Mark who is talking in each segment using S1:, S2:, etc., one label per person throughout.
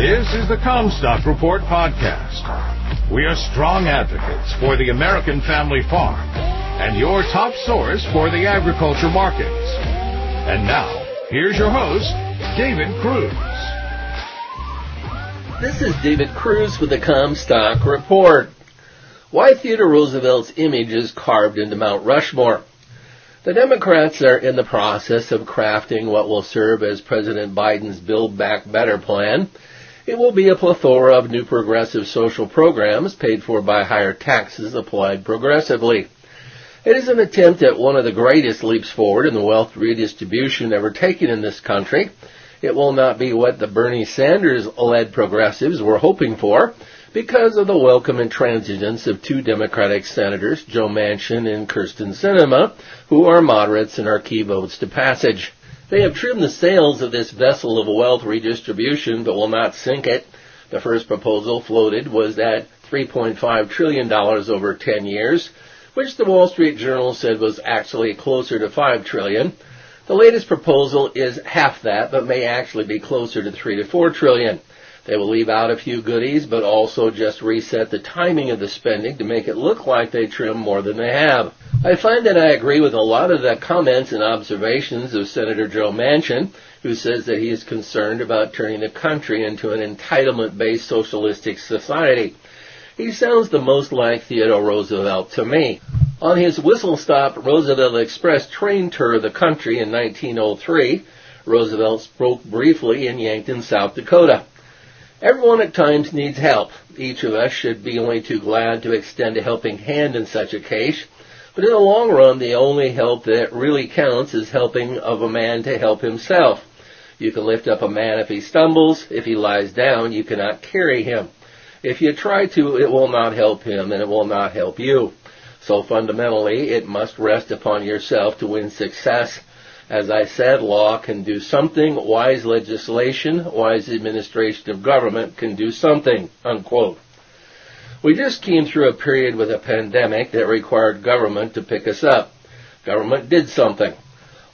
S1: This is the Commstock Report podcast. We are strong advocates for the American family farm and your top source for the agriculture markets. And now, here's your host, David Cruz.
S2: This is David Cruz with the Commstock Report. Why Theodore Roosevelt's image is carved into Mount Rushmore. The Democrats are in the process of crafting what will serve as President Biden's Build Back Better plan. It will be a plethora of new progressive social programs paid for by higher taxes applied progressively. It is an attempt at one of the greatest leaps forward in the wealth redistribution ever taken in this country. It will not be what the Bernie Sanders led progressives were hoping for, because of the welcome intransigence of two Democratic senators, Joe Manchin and Kyrsten Sinema, who are moderates and are key votes to passage. They have trimmed the sails of this vessel of wealth redistribution, but will not sink it. The first proposal floated was at $3.5 trillion over 10 years, which the Wall Street Journal said was actually closer to 5 trillion. The latest proposal is half that, but may actually be closer to 3 to 4 trillion. They will leave out a few goodies, but also just reset the timing of the spending to make it look like they trim more than they have. I find that I agree with a lot of the comments and observations of Senator Joe Manchin, who says that he is concerned about turning the country into an entitlement-based socialistic society. He sounds the most like Theodore Roosevelt to me. On his whistle-stop Roosevelt Express train tour of the country in 1903, Roosevelt spoke briefly in Yankton, South Dakota. Everyone at times needs help. Each of us should be only too glad to extend a helping hand in such a case. But in the long run, the only help that really counts is helping of a man to help himself. You can lift up a man if he stumbles. If he lies down, you cannot carry him. If you try to, it will not help him and it will not help you. So fundamentally, it must rest upon yourself to win success as I said, law can do something, wise legislation, wise administration of government can do something, unquote. We just came through a period with a pandemic that required government to pick us up. Government did something.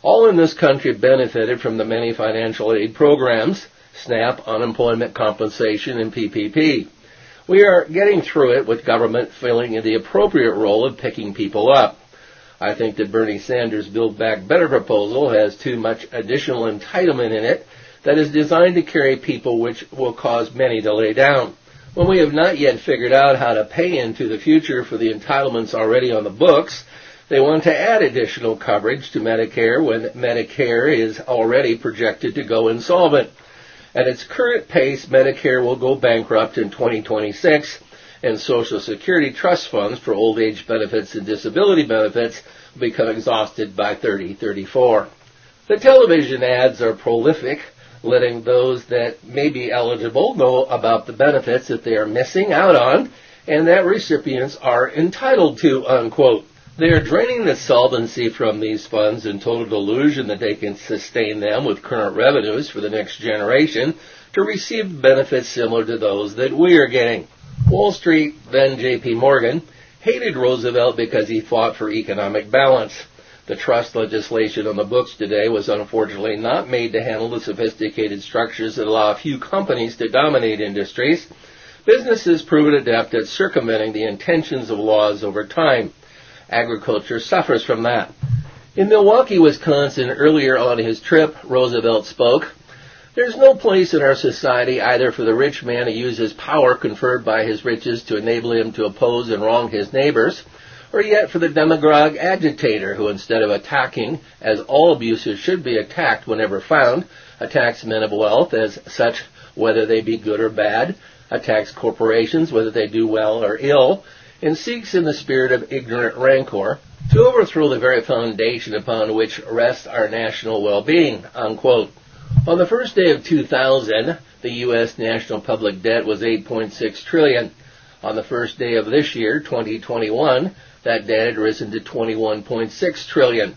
S2: All in this country benefited from the many financial aid programs, SNAP, unemployment compensation, and PPP. We are getting through it with government filling in the appropriate role of picking people up. I think that Bernie Sanders' Build Back Better proposal has too much additional entitlement in it that is designed to carry people which will cause many to lay down. When we have not yet figured out how to pay into the future for the entitlements already on the books, they want to add additional coverage to Medicare when Medicare is already projected to go insolvent. At its current pace, Medicare will go bankrupt in 2026 and Social Security trust funds for old age benefits and disability benefits become exhausted by 3034. The television ads are prolific, letting those that may be eligible know about the benefits that they are missing out on and that recipients are entitled to, unquote. They are draining the solvency from these funds in total delusion that they can sustain them with current revenues for the next generation to receive benefits similar to those that we are getting. Wall Street, then JP Morgan, hated Roosevelt because he fought for economic balance. The trust legislation on the books today was unfortunately not made to handle the sophisticated structures that allow a few companies to dominate industries. Businesses proven adept at circumventing the intentions of laws over time. Agriculture suffers from that. In Milwaukee, Wisconsin, earlier on his trip, Roosevelt spoke. There's no place in our society either for the rich man to use his power conferred by his riches to enable him to oppose and wrong his neighbors, or yet for the demagogue agitator who instead of attacking, as all abuses should be attacked whenever found, attacks men of wealth as such whether they be good or bad, attacks corporations whether they do well or ill, and seeks in the spirit of ignorant rancor to overthrow the very foundation upon which rests our national well-being, unquote. On the first day of 2000, the U.S. national public debt was 8.6 trillion. On the first day of this year, 2021, that debt had risen to 21.6 trillion.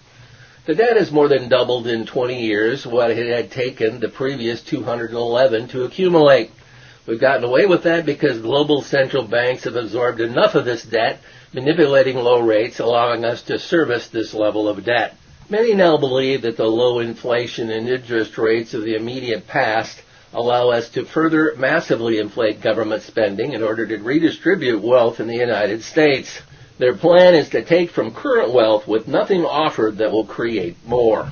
S2: The debt has more than doubled in 20 years what it had taken the previous 211 to accumulate. We've gotten away with that because global central banks have absorbed enough of this debt, manipulating low rates, allowing us to service this level of debt. Many now believe that the low inflation and interest rates of the immediate past allow us to further massively inflate government spending in order to redistribute wealth in the United States. Their plan is to take from current wealth with nothing offered that will create more.